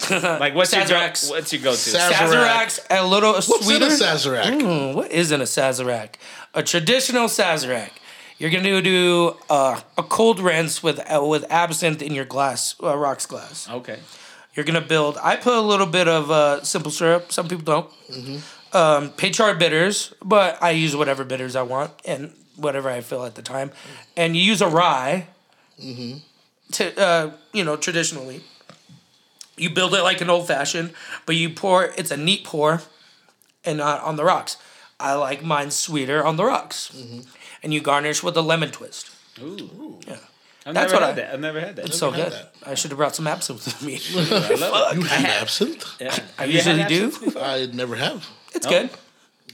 <laughs> Like, what's your go, what's your go-to?
Saz-
Sazerac's a little
What's
sweeter.
in a Sazerac?
Hmm, what is in a Sazerac? A traditional Sazerac. You're gonna do uh, a cold rinse with uh, with absinthe in your glass, uh, rocks glass.
okay.
You're gonna build. I put a little bit of uh, simple syrup. Some people don't.
Mm-hmm.
Um, bitters, but I use whatever bitters I want and whatever I feel at the time. And you use a rye.
Mm-hmm.
To uh, you know, traditionally, you build it like an old fashioned, but you pour. It's a neat pour, and not on the rocks. I like mine sweeter on the rocks,
Mm-hmm.
And you garnish with a lemon twist.
Ooh.
Yeah.
I've
That's
never
what
had
I-
that. I've never had that.
It's
so
good.
that.
I should have brought some absinthe with me. <laughs>
I.
You have absinthe?
Yeah.
I
Have you
usually do.
before?
I never have.
It's
Oh.
good.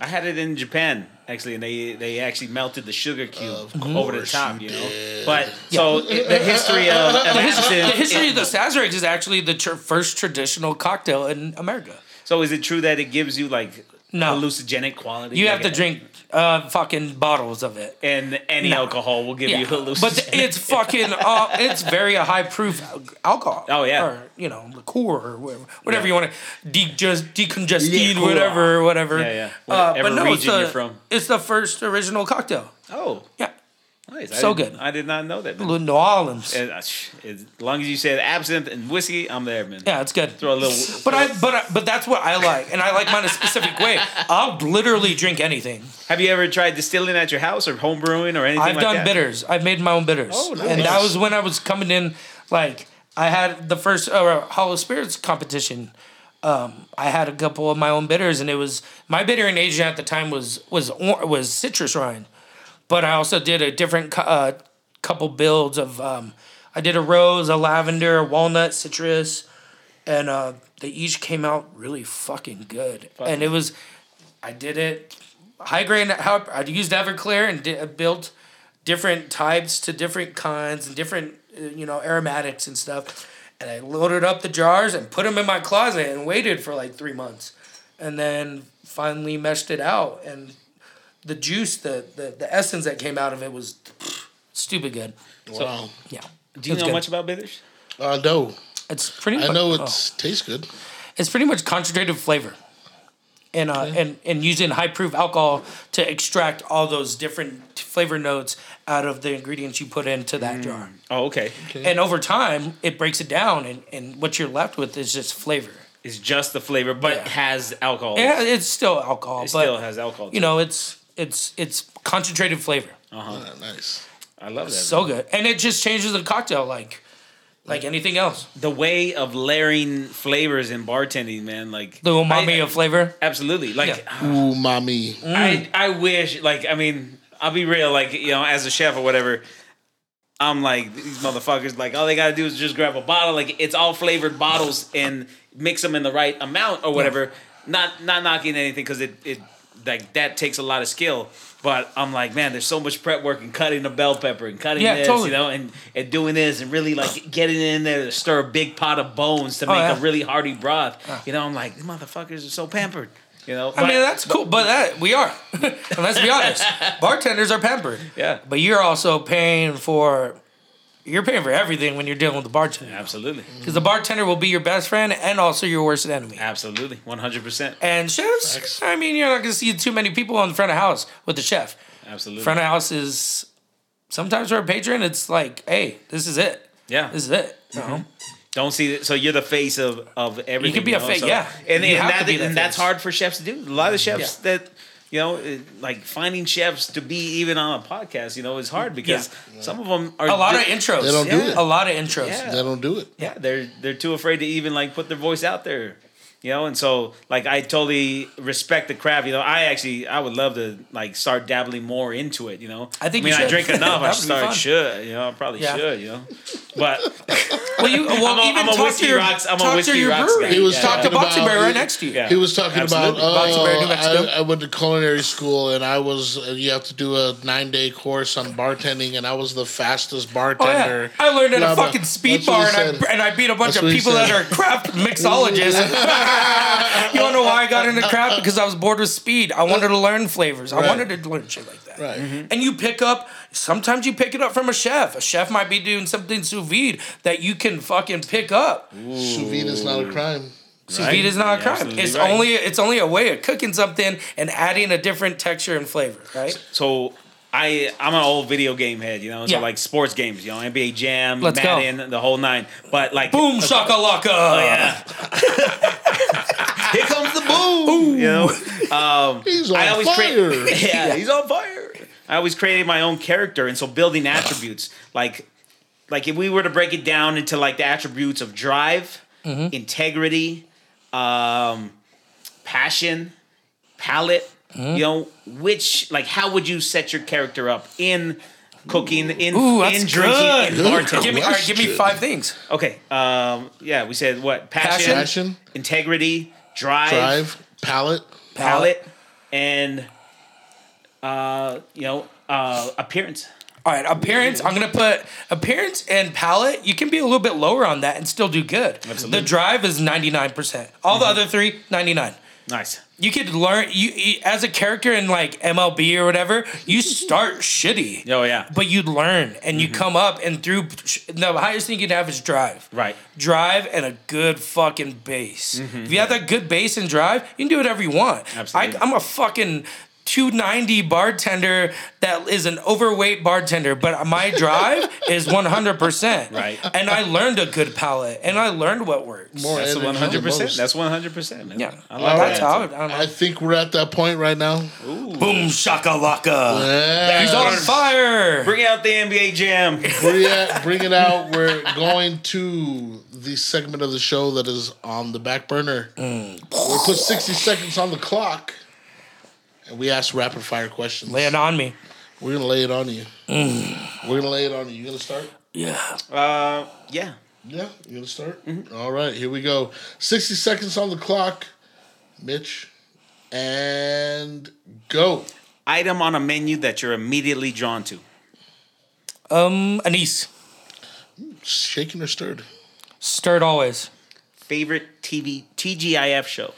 I had it in Japan actually, and they they actually melted the sugar cube
Of
over the top,
you
you know.
did.
But so it- the history of, of <laughs>
The, his-
absinthe.
the history
it-
of the Sazerac is actually the tr- first traditional cocktail in America.
so is it true that it gives you like
No.
hallucinogenic quality?
You have to drink uh, fucking bottles of it.
and any
No.
alcohol will give you hallucinogenic.
but it's fucking. <laughs> Uh, it's very a high proof alcohol.
Oh, yeah.
or you know liqueur or whatever, whatever you want to de- just decongest
Liqueur.
whatever, whatever.
Yeah, yeah.
Uh,
Whatever
but no, it's
region
the,
you're from.
it's the first original cocktail.
oh,
Yeah,
nice.
So good.
I did not know that.
New Orleans.
And, uh, sh- as long as you said absinthe and whiskey, I'm there, man.
Yeah, it's good.
Throw a little.
But I, but I, but that's what I like, and I like mine a specific way. I'll literally drink anything.
Have you ever tried distilling at your house or home brewing or anything
I've
like
done
that?
bitters. I've made my own bitters,
Oh, nice.
and that was when I was coming in. Like I had the first uh, Hollow Spirits competition. Um, I had a couple of my own bitters, and it was my bitter in Asia at the time was was was citrus rind, but I also did a different uh, couple builds of. Um, I did a rose, a lavender, a walnut, citrus, and uh, they each came out really fucking good. And it was, I did it high grade. I used Everclear and did, built different types to different kinds and different uh, you know aromatics and stuff. And I loaded up the jars and put them in my closet and waited for like three months. and then finally meshed it out. And the juice, the the, the essence that came out of it was stupid good.
Wow.
Yeah.
Do you
It's
know
good.
much about bitters?
Uh, no,
It's pretty.
I
much,
know
oh.
it's tastes good.
it's pretty much concentrated flavor. And, uh, and and using high proof alcohol to extract all those different flavor notes out of the ingredients you put into that jar.
Oh, okay.
And over time, it breaks it down, and, and what you're left with is just flavor.
It's just the flavor, but
Yeah.
has alcohol.
Yeah, it's still alcohol,
It
but
still has alcohol.
you know, it's it's it's concentrated flavor.
Uh-huh.
Yeah, nice.
I love that.
So good, and it just changes the cocktail like like anything else.
the way of layering flavors in bartending, man, like
The umami
I-
of flavor.
Absolutely. Like
Yeah.
Ooh, mommy.
I I wish like I mean, I'll be real, like, you know, as a chef or whatever, I'm like, these motherfuckers, like all they gotta do is just grab a bottle, like it's all flavored bottles and mix them in the right amount or whatever. Not not knocking anything because it, it like that takes a lot of skill. But I'm like, man, there's so much prep work and cutting the bell pepper and cutting
Yeah,
this,
totally.
you know, and, and doing this and really like getting in there to stir a big pot of bones to
Oh,
make
yeah.
a really hearty broth. You know, I'm like, these motherfuckers are so pampered. You know,
I mean, that's cool, but that we are. <laughs> let's be honest, <laughs> bartenders are pampered.
Yeah.
but you're also paying for. You're paying for everything when you're dealing with the bartender.
absolutely.
Because the bartender will be your best friend and also your worst enemy.
Absolutely, one hundred percent.
And chefs, I mean, you're not gonna see too many people on the front of house with the chef.
Absolutely.
Front of house is sometimes for a patron, it's like, hey, this is it.
Yeah.
This is it. You know?
Don't see it. So you're the face of of everything.
You could be a
know?
face,
So-
yeah.
And, and, that, and that's hard for chefs to do. A lot of chefs
Yeah.
that you know, like finding chefs to be even on a podcast, you know, is hard because some of them are
A lot of intros.
They don't do it.
A lot of intros.
Yeah.
They don't do it.
Yeah, they're they're too afraid to even like put their voice out there. You know, and so like I totally respect the craft. You know, I actually I would love to like start dabbling more into it. You know,
I think
I mean
you
I drink <laughs> enough. I should start should. You know, I probably
Yeah.
should. You know, but <laughs>
Well, you <laughs> well
I'm a-
even
I'm a
talk
Whiskey
to your,
Rocks- I'm a
talk to
Whiskey
your
Rocks guy.
brewery.
He was
Yeah.
talk to
talking
Boxing
about
Bear right next to you.
Yeah.
He was talking
Absolutely.
about,
Boxing Bear, New
oh,
Mexico.
I, I went to culinary school and I was, uh, you have to do a nine day course on bartending and I was the fastest
Oh
bartender.
yeah, I learned at a fucking speed bar, and I, and I beat a bunch
That's
of people that are craft mixologists. You wanna know why I got into craft? Because I was bored with speed. I wanted to learn flavors. I
Right.
wanted to learn shit like that.
Right. Mm-hmm.
And you pick up. Sometimes you pick it up from a chef. A chef might be doing something sous vide that you can fucking pick up.
Sous vide is not a crime.
Sous vide is not a
You're
crime.
absolutely
It's
right.
only it's only a way of cooking something and adding a different texture and flavor. Right.
so I I'm an old video game head, you know, so
Yeah.
like sports games, you know, NBA Jam,
Let's go.
Madden, the whole nine. But like
Boom shakalaka.
Oh, yeah. Here comes the boom. You know, um,
He's on
I always
fire. <laughs>
create. Yeah, he's on fire. I always created my own character, and so building attributes like, like if we were to break it down into like the attributes of drive,
Mm-hmm.
integrity, um, passion, palate.
Mm-hmm.
You know, which like how would you set your character up in cooking, in
Ooh, that's
in drinking,
good.
in
Good
bartending?
Give me all right, give me five things.
Okay. Um. Yeah, we said what? Passion,
Passion.
Passion,
integrity, drive,
drive, palate.
palate, and uh, you know, uh, appearance.
All right, appearance. I'm gonna put appearance and palate. You can be a little bit lower on that and still do good.
Absolutely.
The drive is 99. percent All the other three, 99.
Nice.
You could learn you, as a character in like MLB or whatever. You start <laughs> shitty.
Oh yeah.
But you learn and you mm-hmm. come up and through. The highest thing you can have is drive.
Right.
Drive and a good fucking base. Mm-hmm. If you have that good base and drive, you can do whatever you want.
Absolutely.
I, I'm a fucking 290 bartender that is an overweight bartender, but my drive <laughs> is 100%.
Right.
And I learned a good palate and I learned what works.
More
That's
than
hundred percent. That's one hundred percent. man.
Yeah.
I like
That's
that.
how I, I don't know.
I think we're at that point right now.
Boom shakalaka.
Yeah.
He's on fire.
Bring out the NBA Jam.
bring it, <laughs> bring it out. We're going to the segment of the show that is on the back burner.
Mm.
We put 60 seconds on the clock. And we ask rapid fire questions.
Lay it on me.
We're gonna lay it on you.
Mm.
We're gonna lay it on you. You gonna start?
Yeah.
Uh, yeah.
Yeah, you gonna start?
Mm-hmm.
All right, here we go. 60 seconds on the clock. Mitch. And go.
Item on a menu that you're immediately drawn to.
Um, anise.
Shaken or stirred?
Stirred always.
Favorite TV TGIF show.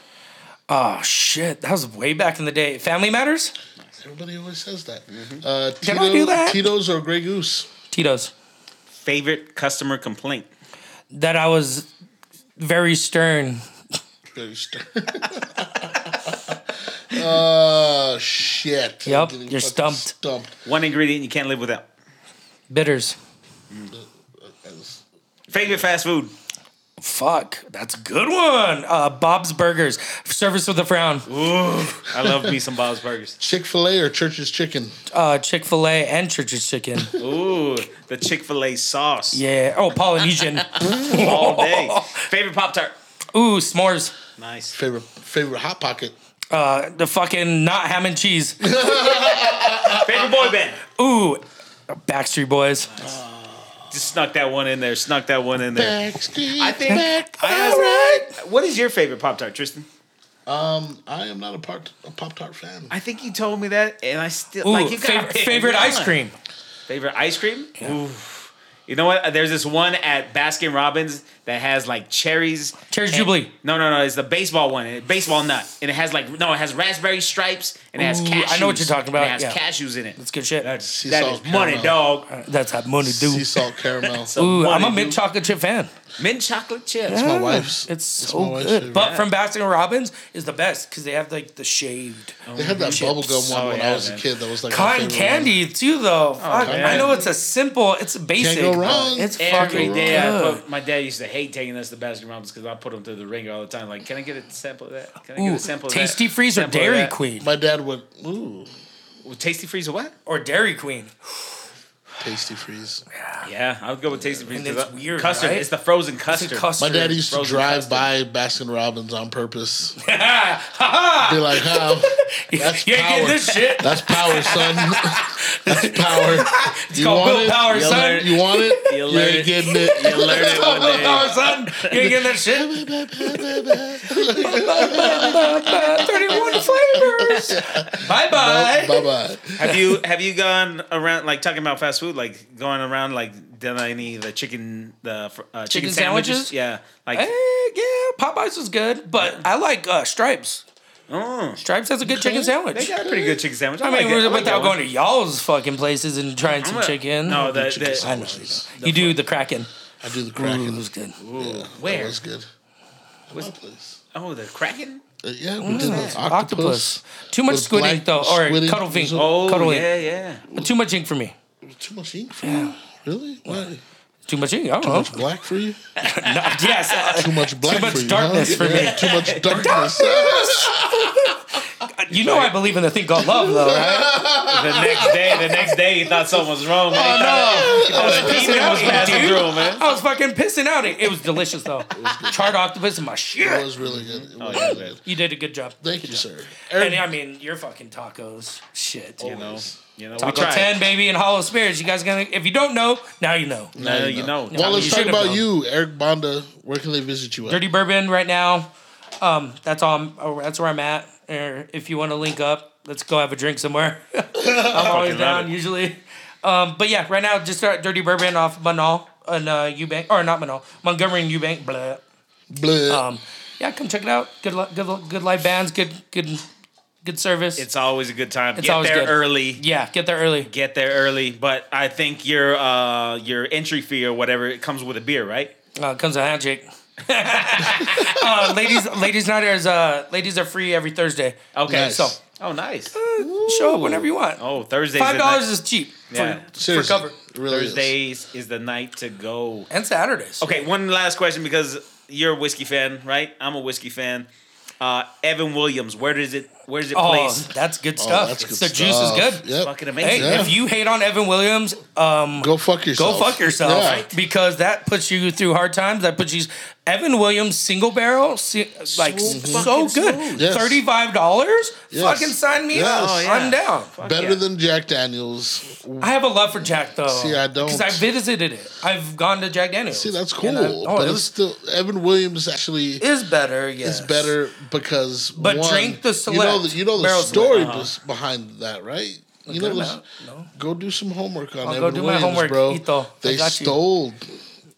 Oh shit, that was way back in the day. Family Matters,
Everybody always says that.
Mm-hmm.
Uh,
Can I do that?
Tito's or Grey Goose?
Tito's.
Favorite customer complaint?
That I was very stern.
Very stern. <laughs> uh, shit.
Yup, you're stumped.
Stumped.
One ingredient you can't live without.
Bitters.
Favorite fast food?
Fuck, that's a good one. Uh, Bob's Burgers, service with a frown.
Ooh, I love me some Bob's Burgers.
Chick fil A or Church's Chicken?
Uh, Chick Fil A and Church's Chicken.
Ooh, the Chick Fil A sauce
Yeah. Oh, Polynesian. <laughs>
all day. Favorite Pop Tart?
Ooh, s'mores.
Nice.
Favorite favorite Hot Pocket?
Uh, the fucking not ham and cheese. <laughs>
Favorite boy band?
Ooh, Backstreet Boys.
Just snuck that one in there. Snuck that one in there.
Backstreet
I think-
back.
I asked-
All right.
What is your favorite Pop Tart, Tristan?
Um, I am not a, part, a Pop Tart fan.
I think you told me that, and I still
Ooh,
like you got
favorite, favorite ice cream.
Favorite ice cream? Ooh. You know what? There's this one at Baskin Robbins that has like cherries.
Cherries
and-
Jubilee.
No, no, no. It's the baseball one. Baseball nut. And it has like no, it has raspberry stripes and it has
Ooh,
cashews.
I know what you're talking about,
And it has
yeah.
cashews in it.
That's good shit.
That's
Sea
that
salt
is money, dog.
That's how money do.
Sea salt caramel.
So
Ooh, I'm a
money,
mint chocolate chip fan.
Mint chocolate chips.
It's my wife's.
It's
it's
so
wife's
good.
favorite.
But from Baskin Robbins is the best because they have like the shaved
They had that
chips.
bubblegum one
Oh,
when
yeah,
I was
man.
a kid. That was like my
cotton
favorite
candy too, though. Oh, Fuck,
man.
I know it's a simple, it's basic.
go wrong.
Oh, it's
Every
fucking
day, I
good.
put, my dad used to hate taking us to Baskin Robbins because I put him through the ringer all the time. Like, can I get a sample of that? Can I get
Ooh,
a sample of that?
Tasty
that?
Freeze or
Sample of
Dairy
that?
Queen.
My dad would ooh
Well, Tastee Freez or what?
or Dairy Queen.
Tasty freeze.
Yeah, I would go with Tastee Freez.
And
'cause
it's
I-
weird,
Custard.
right?
It's the frozen custard.
custard.
My dad used to drive
custard.
by Baskin Robbins on purpose. <laughs> Be like, how? <laughs> <laughs> That's
You ain't
power.
getting this shit.
That's power, son. That's power. <laughs> you
called
want
Will
it?
Power,
you
son.
learn- You want it?
You
You ain't getting it.
You learn it one <laughs> day.
Oh, son, you ain't getting that shit. Thirty-one flavors. Bye bye.
Bye bye.
Have you have you gone around like talking about fast food, like going around like done any of the chicken the uh, chicken,
Chicken
sandwiches?
sandwiches?
Yeah, like
Eh, yeah, Popeyes was good, but I like uh, Stripes.
Oh,
Stripes has a good chicken sandwich.
they got a pretty good chicken sandwich. I,
I mean,
like it. I like
without
that
going to y'all's fucking places and trying some
I'm a-
chicken.
No, the,
Chicken
the
I know you
sandwiches.
don't. You do the Kraken.
I do the
Ooh,
Kraken.
it was good.
where?
That was good.
Was-
My place.
oh the Kraken.
Uh, yeah, we did the octopus.
Octopus. Too much squid ink though, or
squid ink.
Oh
cuddle ink.
yeah, yeah.
Too much ink for me.
Too much ink for you? Really? Why?
Too much ink. I don't
Too
know.
much black for you? <laughs>
yes. uh,
Too much black
much
for you?
darkness
huh?
for
Yeah,
me.
Too much <laughs> darkness. <laughs>
you know I believe in the thing called love, though, right? <laughs>
The next day, the next day, he thought something was wrong. Man.
Oh no! I was pissing out,
was passing
dude.
through, man.
I was fucking pissing out. It, it was delicious though. Charred octopus and my
it was really good. It
Oh yeah,
really
man.
good.
You did a good job.
Thank you, sir.
And I mean, your fucking tacos, shit.
You know, you know.
Taco. Ten, baby, and Hollow Spirits. You guys gonna? If you don't know, now you know.
No, you know.
Well, let's talk about you, Eric Bonda. Where can they visit you at?
Dirty Bourbon right now. Um, that's all. I'm, oh, that's where I'm at. Or if you want to link up, let's go have a drink somewhere. <laughs> I'm <laughs> always down
it.
usually. Um, but yeah, right now just start Dirty Bourbon off Menaul and uh, Eubank or not Menaul, Montgomery and Eubank. Blah.
Blah.
Um, yeah, come check it out. Good, li- good, li- good live bands. Good, good, good service.
It's always a good time.
It's
Get
always
there
good.
early.
yeah, get there early.
Get there early. But I think your uh your entry fee or whatever it comes with a beer, right?
Uh, comes with a handshake. <laughs> uh, ladies, ladies night is uh, ladies are free every Thursday.
Okay.
Nice.
So
Oh, nice.
show up whenever you want.
Oh, Thursdays.
Five dollars is cheap
Yeah.
for, for
Seriously,
cover.
it really is.
Thursdays is the night to go.
And Saturdays.
Okay, one last question because you're a whiskey fan, right? I'm a whiskey fan. Uh, Evan Williams, where does it where does it
Oh,
place?
that's good stuff.
that's good
the juice is
stuff.
good.
Yep.
Fucking
Hey,
amazing.
Yeah.
if you hate on Evan Williams, um,
Go fuck yourself.
go fuck yourself
Yeah.
because that puts you through hard times. That puts you. Evan Williams single barrel, si- like so,
fucking
good.
smooth.
Yes.
Thirty five dollars.
Yes.
Fucking sign me
Yes.
up.
Oh,
yeah.
I'm down.
Fuck
Better
yeah.
than Jack Daniels.
I have a love for Jack though.
See, I don't.
because I visited it. I've gone to Jack Daniels.
See, that's
And I-
cool.
oh,
but
it
it's
was
still Evan Williams actually
is better. Yes,
is better because
But
one,
drink the
You know the you know the
barrel
story
select.
bes- behind that, right? You know,
amount. No.
go do some homework on
I'll
Evan
go do my homework,
bro.
Ito.
They
got you.
stole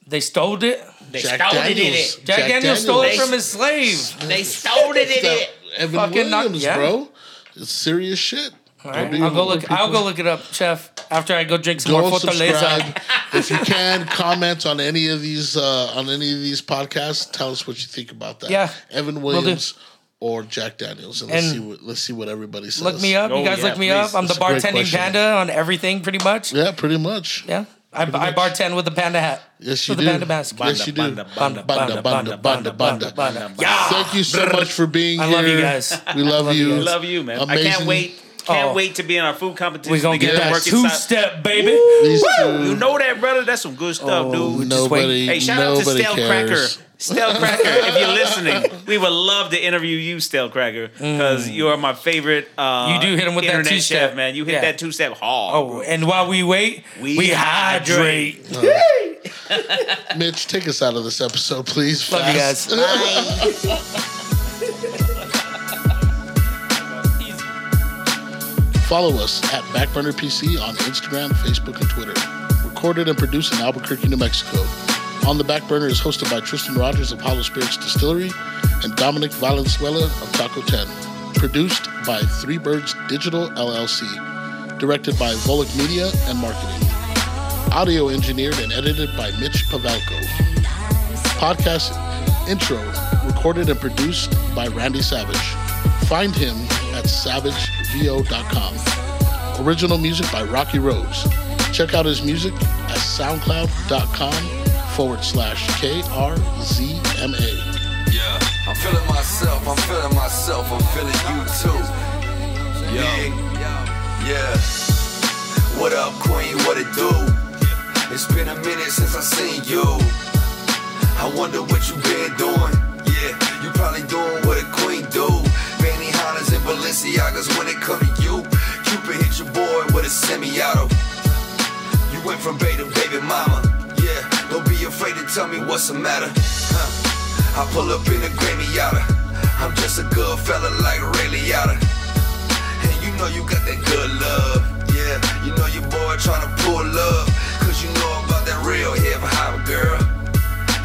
They stole it.
They
Jack
stole it in
Daniels.
it.
Jack, Daniels stole it from his slave.
They stole it in
That-
it.
Evan
Fucking not-
Williams,
yeah.
bro. It's serious shit.
All right,
do your
I'll go
homework,
look. I'll go look it up, chef. After I go drink some
Go
more
subscribe.
Fortaleza. <laughs>
if you can, comment on any of these uh, on any of these podcasts. Tell us what you think about that.
Yeah,
Evan
do.
Williams or Jack Daniels, and let's
And
see what let's see what everybody says.
Look me up.
Oh,
you guys
yeah,
look me
please.
up. I'm the
That's a great
bartending
question.
panda on everything, pretty much.
Yeah, pretty much.
Yeah. I, I bartend with the panda hat.
Yes, you
with
do.
the panda mask.
Yes, you do.
Banda,
Banda,
Banda, banda, banda, banda.
banda. Yeah.
Thank you so much for being here.
I
here.
love you guys.
We love, you.
guys.
Love you, man. I
Amazing.
can't wait. Can't
Oh.
wait to be in our food competition.
We're gonna
to
get that
work
two
inside-
step, baby.
These
You know that, brother? That's some good stuff,
Oh,
dude.
we just wait.
nobody,
Hey, shout out to
nobody
Stale
cares.
Cracker. Stale Cracker, if you're listening, we would love to interview you, Stale Cracker, because you are my favorite. Uh,
Mm. You do hit him with that two-step.
man. You hit
Yeah.
that two step hard.
Oh, and while we wait,
We
we, hydrate. <laughs>
Mitch, take us out of this episode, please.
Love you
fast.
guys. <laughs>
Follow us at Backburner PC on Instagram, Facebook, and Twitter. Recorded and produced in Albuquerque, New Mexico. On the Back Burner is hosted by Tristan Rogers of Hollow Spirits Distillery and Dominic Valenzuela of Taco 10. Produced by Three Birds Digital LLC. Directed by Volek Media and Marketing. Audio engineered and edited by Mitch Pavelko. Podcast intro recorded and produced by Randy Savage. Find him at savagevo.com. Original music by Rocky Rose. Check out his music at soundcloud.com forward slash KRZMA.
Yeah, I'm feeling myself, I'm feeling myself, I'm feeling you too. Yeah, yeah. What up, Queen? What it do? It's been a minute since I seen you. I wonder what you been doing. Yeah, you probably doing what a queen do. Fanny Hondas and Balenciagas when it come to you. Cupid hit your boy with a semi-auto. You went from baby baby mama. Don't be afraid to tell me what's the matter. Huh. I pull up in a granny yada. I'm just a good fella like Ray Liotta. And you know you got that good love. Yeah, you know your boy tryna pull up. Cause you know about that real hip hop girl.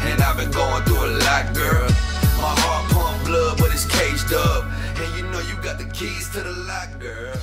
And I've been going through a lot, girl. My heart pump blood, but it's caged up. And you know you got the keys to the lock, girl.